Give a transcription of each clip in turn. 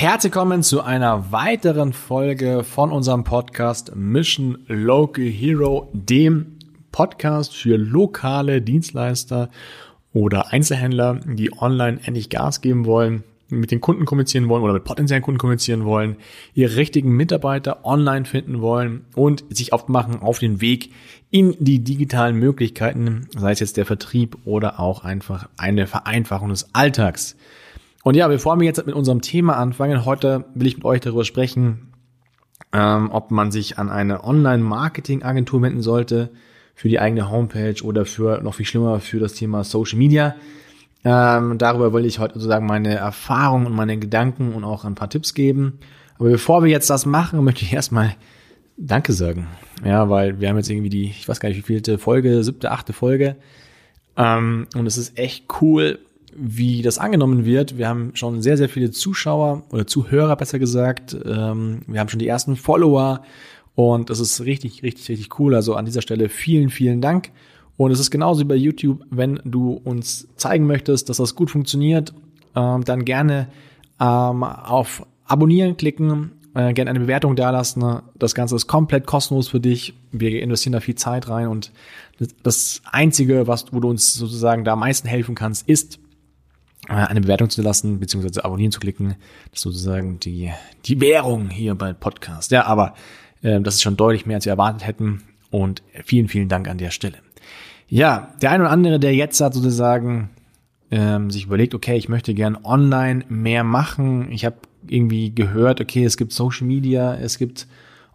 Herzlich willkommen zu einer weiteren Folge von unserem Podcast Mission Local Hero, dem Podcast für lokale Dienstleister oder Einzelhändler, die online endlich Gas geben wollen, mit den Kunden kommunizieren wollen oder mit potenziellen Kunden kommunizieren wollen, ihre richtigen Mitarbeiter online finden wollen und sich aufmachen auf den Weg in die digitalen Möglichkeiten, sei es jetzt der Vertrieb oder auch einfach eine Vereinfachung des Alltags. Und ja, bevor wir jetzt mit unserem Thema anfangen, heute will ich mit euch darüber sprechen, ähm, ob man sich an eine Online-Marketing-Agentur wenden sollte für die eigene Homepage oder für noch viel schlimmer für das Thema Social Media. Ähm, darüber will ich heute sozusagen meine Erfahrungen und meine Gedanken und auch ein paar Tipps geben. Aber bevor wir jetzt das machen, möchte ich erstmal Danke sagen. Ja, weil wir haben jetzt irgendwie die, ich weiß gar nicht, wie vielte Folge, siebte, achte Folge. Ähm, und es ist echt cool, wie das angenommen wird. Wir haben schon sehr, sehr viele Zuschauer oder Zuhörer besser gesagt. Ähm, wir haben schon die ersten Follower und das ist richtig, richtig, richtig cool. Also an dieser Stelle vielen, vielen Dank. Und es ist genauso wie bei YouTube, wenn du uns zeigen möchtest, dass das gut funktioniert, ähm, dann gerne ähm, auf Abonnieren klicken, äh, gerne eine Bewertung dalassen. Das Ganze ist komplett kostenlos für dich. Wir investieren da viel Zeit rein und das Einzige, was, wo du uns sozusagen da am meisten helfen kannst, ist, eine Bewertung zu lassen, beziehungsweise abonnieren zu klicken. Das ist sozusagen die, die Währung hier bei Podcast. Ja, aber äh, das ist schon deutlich mehr, als wir erwartet hätten. Und vielen, vielen Dank an der Stelle. Ja, der eine oder andere, der jetzt hat sozusagen ähm, sich überlegt, okay, ich möchte gern online mehr machen. Ich habe irgendwie gehört, okay, es gibt Social Media, es gibt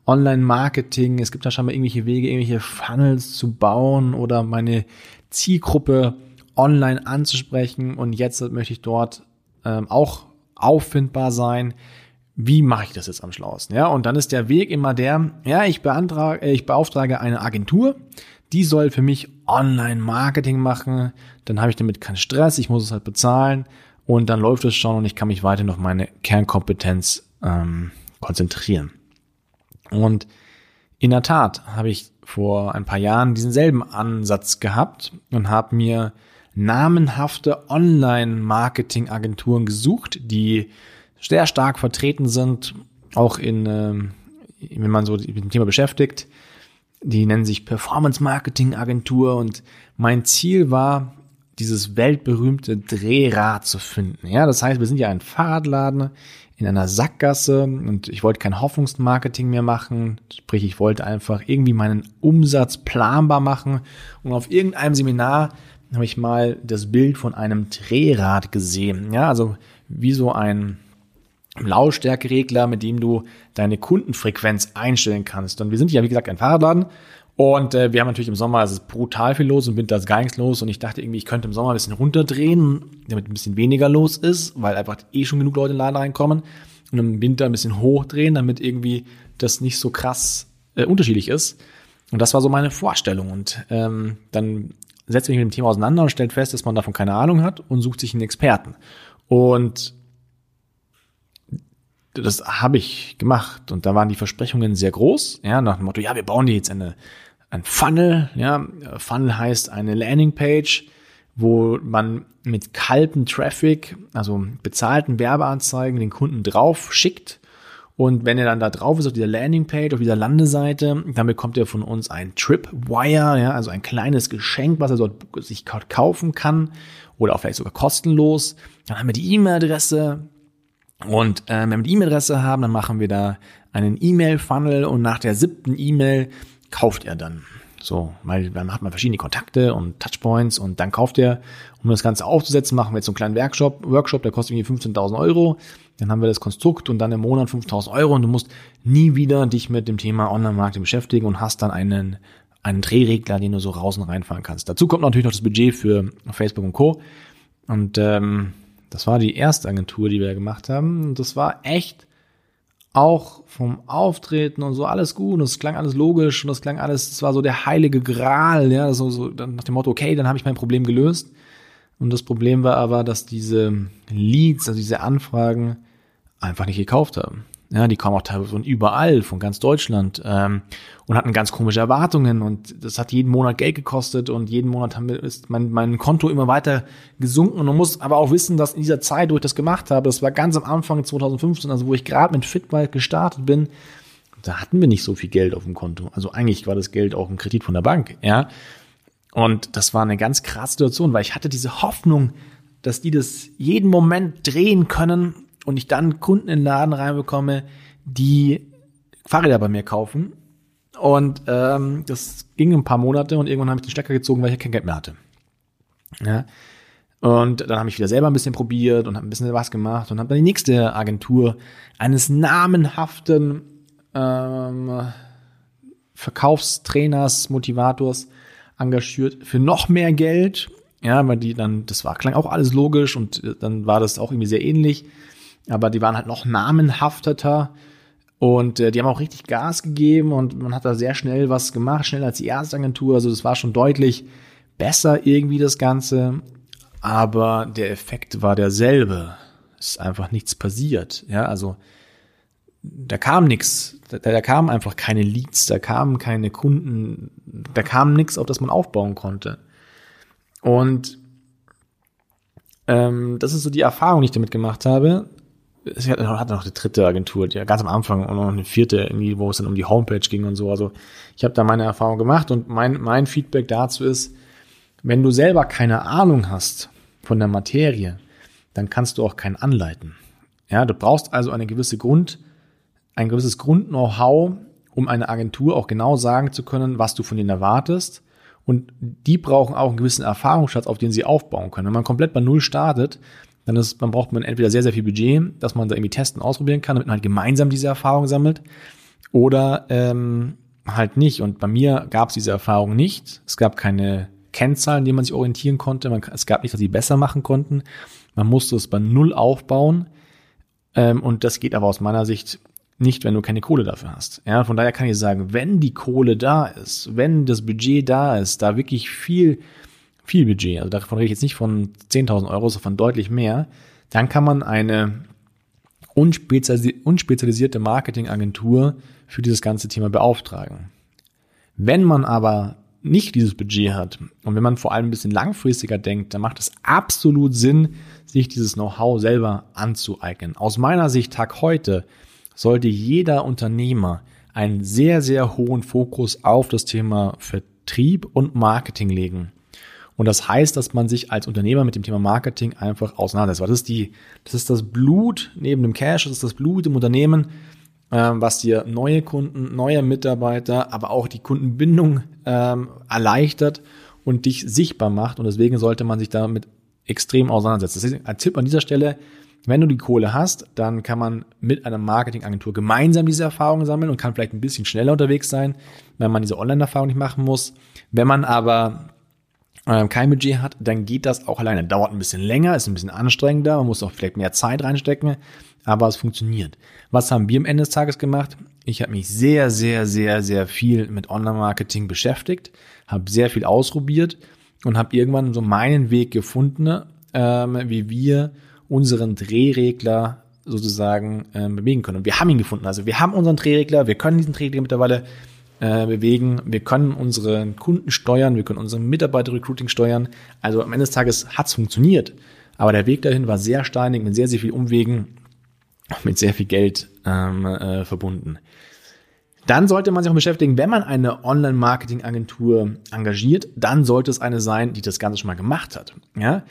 Online-Marketing, es gibt da schon mal irgendwelche Wege, irgendwelche Funnels zu bauen oder meine Zielgruppe online anzusprechen und jetzt möchte ich dort ähm, auch auffindbar sein. Wie mache ich das jetzt am schlauesten? Ja, und dann ist der Weg immer der, ja, ich beantrage, äh, ich beauftrage eine Agentur, die soll für mich Online-Marketing machen, dann habe ich damit keinen Stress, ich muss es halt bezahlen und dann läuft es schon und ich kann mich weiter auf meine Kernkompetenz ähm, konzentrieren. Und in der Tat habe ich vor ein paar Jahren diesen selben Ansatz gehabt und habe mir namenhafte Online-Marketing-Agenturen gesucht, die sehr stark vertreten sind, auch in, äh, wenn man so mit dem Thema beschäftigt. Die nennen sich Performance-Marketing-Agentur und mein Ziel war, dieses weltberühmte Drehrad zu finden. Ja, das heißt, wir sind ja ein Fahrradladen in einer Sackgasse und ich wollte kein Hoffnungsmarketing mehr machen. Sprich, ich wollte einfach irgendwie meinen Umsatz planbar machen und auf irgendeinem Seminar habe ich mal das Bild von einem Drehrad gesehen. Ja, also wie so ein Lautstärkeregler, mit dem du deine Kundenfrequenz einstellen kannst. Und wir sind ja, wie gesagt, ein Fahrradladen. Und äh, wir haben natürlich im Sommer, es ist brutal viel los und im Winter ist gar nichts los. Und ich dachte irgendwie, ich könnte im Sommer ein bisschen runterdrehen, damit ein bisschen weniger los ist, weil einfach eh schon genug Leute in den Laden reinkommen. Und im Winter ein bisschen hochdrehen, damit irgendwie das nicht so krass äh, unterschiedlich ist. Und das war so meine Vorstellung. Und ähm, dann setzt mich mit dem Thema auseinander und stellt fest, dass man davon keine Ahnung hat und sucht sich einen Experten. Und das habe ich gemacht. Und da waren die Versprechungen sehr groß, ja, nach dem Motto, ja, wir bauen dir jetzt eine, ein Funnel, ja, Funnel heißt eine Landingpage, wo man mit kalten Traffic, also bezahlten Werbeanzeigen den Kunden drauf schickt und wenn er dann da drauf ist auf dieser Landingpage, auf dieser Landeseite, dann bekommt er von uns ein Tripwire, ja, also ein kleines Geschenk, was er dort sich kaufen kann oder auch vielleicht sogar kostenlos. Dann haben wir die E-Mail-Adresse und äh, wenn wir die E-Mail-Adresse haben, dann machen wir da einen E-Mail-Funnel und nach der siebten E-Mail kauft er dann. So, weil dann hat man verschiedene Kontakte und Touchpoints und dann kauft er, um das Ganze aufzusetzen, machen wir jetzt so einen kleinen Workshop, Workshop, der kostet irgendwie 15.000 Euro. Dann haben wir das Konstrukt und dann im Monat 5.000 Euro und du musst nie wieder dich mit dem Thema Online-Marketing beschäftigen und hast dann einen, einen Drehregler, den du so raus und reinfahren kannst. Dazu kommt natürlich noch das Budget für Facebook und Co. Und ähm, das war die erste Agentur, die wir gemacht haben. Und das war echt auch vom Auftreten und so alles gut und es klang alles logisch und das klang alles, es war so der heilige Gral, ja, so, so dann nach dem Motto, okay, dann habe ich mein Problem gelöst. Und das Problem war aber, dass diese Leads, also diese Anfragen einfach nicht gekauft haben. Ja, die kommen auch teilweise von überall, von ganz Deutschland ähm, und hatten ganz komische Erwartungen und das hat jeden Monat Geld gekostet und jeden Monat haben wir, ist mein, mein Konto immer weiter gesunken und man muss aber auch wissen, dass in dieser Zeit, wo ich das gemacht habe, das war ganz am Anfang 2015, also wo ich gerade mit Fitbike gestartet bin, da hatten wir nicht so viel Geld auf dem Konto. Also eigentlich war das Geld auch ein Kredit von der Bank, ja. Und das war eine ganz krasse Situation, weil ich hatte diese Hoffnung, dass die das jeden Moment drehen können und ich dann Kunden in den Laden reinbekomme, die Fahrräder bei mir kaufen. Und ähm, das ging ein paar Monate und irgendwann habe ich den Stecker gezogen, weil ich kein Geld mehr hatte. Ja. Und dann habe ich wieder selber ein bisschen probiert und habe ein bisschen was gemacht und habe dann die nächste Agentur eines namenhaften ähm, Verkaufstrainers, Motivators engagiert für noch mehr Geld. Ja, weil die dann, das war, klang auch alles logisch und äh, dann war das auch irgendwie sehr ähnlich aber die waren halt noch namenhafteter und äh, die haben auch richtig Gas gegeben und man hat da sehr schnell was gemacht, schneller als die erste Agentur. Also das war schon deutlich besser irgendwie das Ganze, aber der Effekt war derselbe. Es ist einfach nichts passiert. Ja, also da kam nichts, da, da kam einfach keine Leads, da kamen keine Kunden, da kam nichts, auf das man aufbauen konnte. Und ähm, das ist so die Erfahrung, die ich damit gemacht habe es hatte noch eine dritte Agentur, die ganz am Anfang und noch eine vierte, irgendwie, wo es dann um die Homepage ging und so. Also ich habe da meine Erfahrung gemacht und mein, mein Feedback dazu ist, wenn du selber keine Ahnung hast von der Materie, dann kannst du auch keinen anleiten. Ja, du brauchst also eine gewisse Grund, ein gewisses Grund-Know-how, um eine Agentur auch genau sagen zu können, was du von ihnen erwartest. Und die brauchen auch einen gewissen Erfahrungsschatz, auf den sie aufbauen können. Wenn man komplett bei Null startet, dann, ist, dann braucht man entweder sehr, sehr viel Budget, dass man da irgendwie testen, ausprobieren kann, damit man halt gemeinsam diese Erfahrung sammelt. Oder ähm, halt nicht. Und bei mir gab es diese Erfahrung nicht. Es gab keine Kennzahlen, die man sich orientieren konnte. Man, es gab nicht, dass sie besser machen konnten. Man musste es bei Null aufbauen. Ähm, und das geht aber aus meiner Sicht nicht, wenn du keine Kohle dafür hast. Ja, von daher kann ich sagen, wenn die Kohle da ist, wenn das Budget da ist, da wirklich viel viel Budget, also davon rede ich jetzt nicht von 10.000 Euro, sondern von deutlich mehr, dann kann man eine unspezialisierte Marketingagentur für dieses ganze Thema beauftragen. Wenn man aber nicht dieses Budget hat und wenn man vor allem ein bisschen langfristiger denkt, dann macht es absolut Sinn, sich dieses Know-how selber anzueignen. Aus meiner Sicht Tag heute sollte jeder Unternehmer einen sehr, sehr hohen Fokus auf das Thema Vertrieb und Marketing legen. Und das heißt, dass man sich als Unternehmer mit dem Thema Marketing einfach auseinandersetzt. Weil das ist die, das ist das Blut neben dem Cash, das ist das Blut im Unternehmen, ähm, was dir neue Kunden, neue Mitarbeiter, aber auch die Kundenbindung ähm, erleichtert und dich sichtbar macht. Und deswegen sollte man sich damit extrem auseinandersetzen. Das ist ein Tipp an dieser Stelle. Wenn du die Kohle hast, dann kann man mit einer Marketingagentur gemeinsam diese Erfahrungen sammeln und kann vielleicht ein bisschen schneller unterwegs sein, wenn man diese Online-Erfahrung nicht machen muss. Wenn man aber kein Budget hat, dann geht das auch alleine. Dauert ein bisschen länger, ist ein bisschen anstrengender, man muss auch vielleicht mehr Zeit reinstecken, aber es funktioniert. Was haben wir am Ende des Tages gemacht? Ich habe mich sehr, sehr, sehr, sehr viel mit Online-Marketing beschäftigt, habe sehr viel ausprobiert und habe irgendwann so meinen Weg gefunden, ähm, wie wir unseren Drehregler sozusagen ähm, bewegen können. Und wir haben ihn gefunden. Also wir haben unseren Drehregler, wir können diesen Drehregler mittlerweile äh, bewegen. Wir können unsere Kunden steuern, wir können unsere Mitarbeiter-Recruiting steuern. Also am Ende des Tages hat's funktioniert. Aber der Weg dahin war sehr steinig, mit sehr, sehr viel Umwegen, mit sehr viel Geld ähm, äh, verbunden. Dann sollte man sich auch beschäftigen, wenn man eine Online-Marketing-Agentur engagiert, dann sollte es eine sein, die das Ganze schon mal gemacht hat. Ja?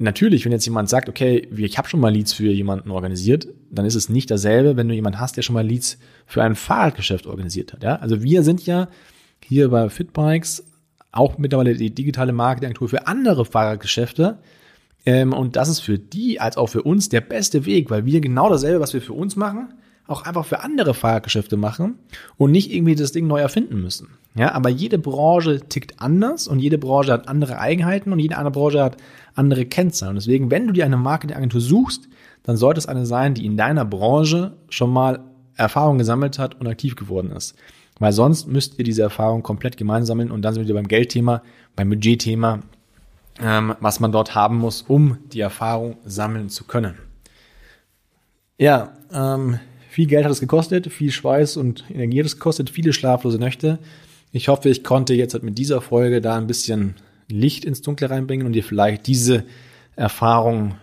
Natürlich, wenn jetzt jemand sagt, okay, ich habe schon mal Leads für jemanden organisiert, dann ist es nicht dasselbe, wenn du jemanden hast, der schon mal Leads für ein Fahrradgeschäft organisiert hat. Ja? Also wir sind ja hier bei Fitbikes auch mittlerweile die digitale Marketingagentur für andere Fahrradgeschäfte. Ähm, und das ist für die als auch für uns der beste Weg, weil wir genau dasselbe, was wir für uns machen, auch einfach für andere Fahrradgeschäfte machen und nicht irgendwie das Ding neu erfinden müssen. Ja, aber jede Branche tickt anders und jede Branche hat andere Eigenheiten und jede andere Branche hat andere Kennzahlen. Und deswegen, wenn du dir eine Marketingagentur suchst, dann sollte es eine sein, die in deiner Branche schon mal Erfahrung gesammelt hat und aktiv geworden ist. Weil sonst müsst ihr diese Erfahrung komplett gemeinsam sammeln und dann sind wir beim Geldthema, beim Budgetthema, ähm, was man dort haben muss, um die Erfahrung sammeln zu können. Ja, ähm, viel Geld hat es gekostet, viel Schweiß und Energie hat es gekostet, viele schlaflose Nächte. Ich hoffe, ich konnte jetzt halt mit dieser Folge da ein bisschen Licht ins Dunkle reinbringen und dir vielleicht diese Erfahrung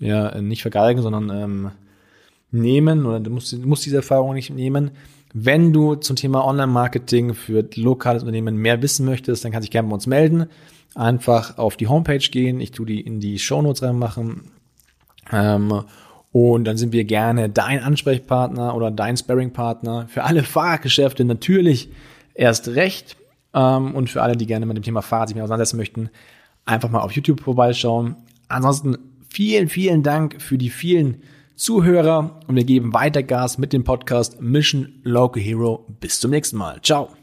ja nicht vergeigen, sondern ähm, nehmen oder du musst, musst diese Erfahrung nicht nehmen. Wenn du zum Thema Online-Marketing für lokales Unternehmen mehr wissen möchtest, dann kannst du dich gerne bei uns melden. Einfach auf die Homepage gehen. Ich tue die in die Show Notes reinmachen. Ähm, und dann sind wir gerne dein Ansprechpartner oder dein Sparring-Partner für alle Fahrradgeschäfte natürlich erst recht. Ähm, und für alle, die gerne mit dem Thema Fahrrad sich mehr auseinandersetzen möchten, einfach mal auf YouTube vorbeischauen. Ansonsten vielen, vielen Dank für die vielen Zuhörer und wir geben weiter Gas mit dem Podcast Mission Local Hero. Bis zum nächsten Mal. Ciao.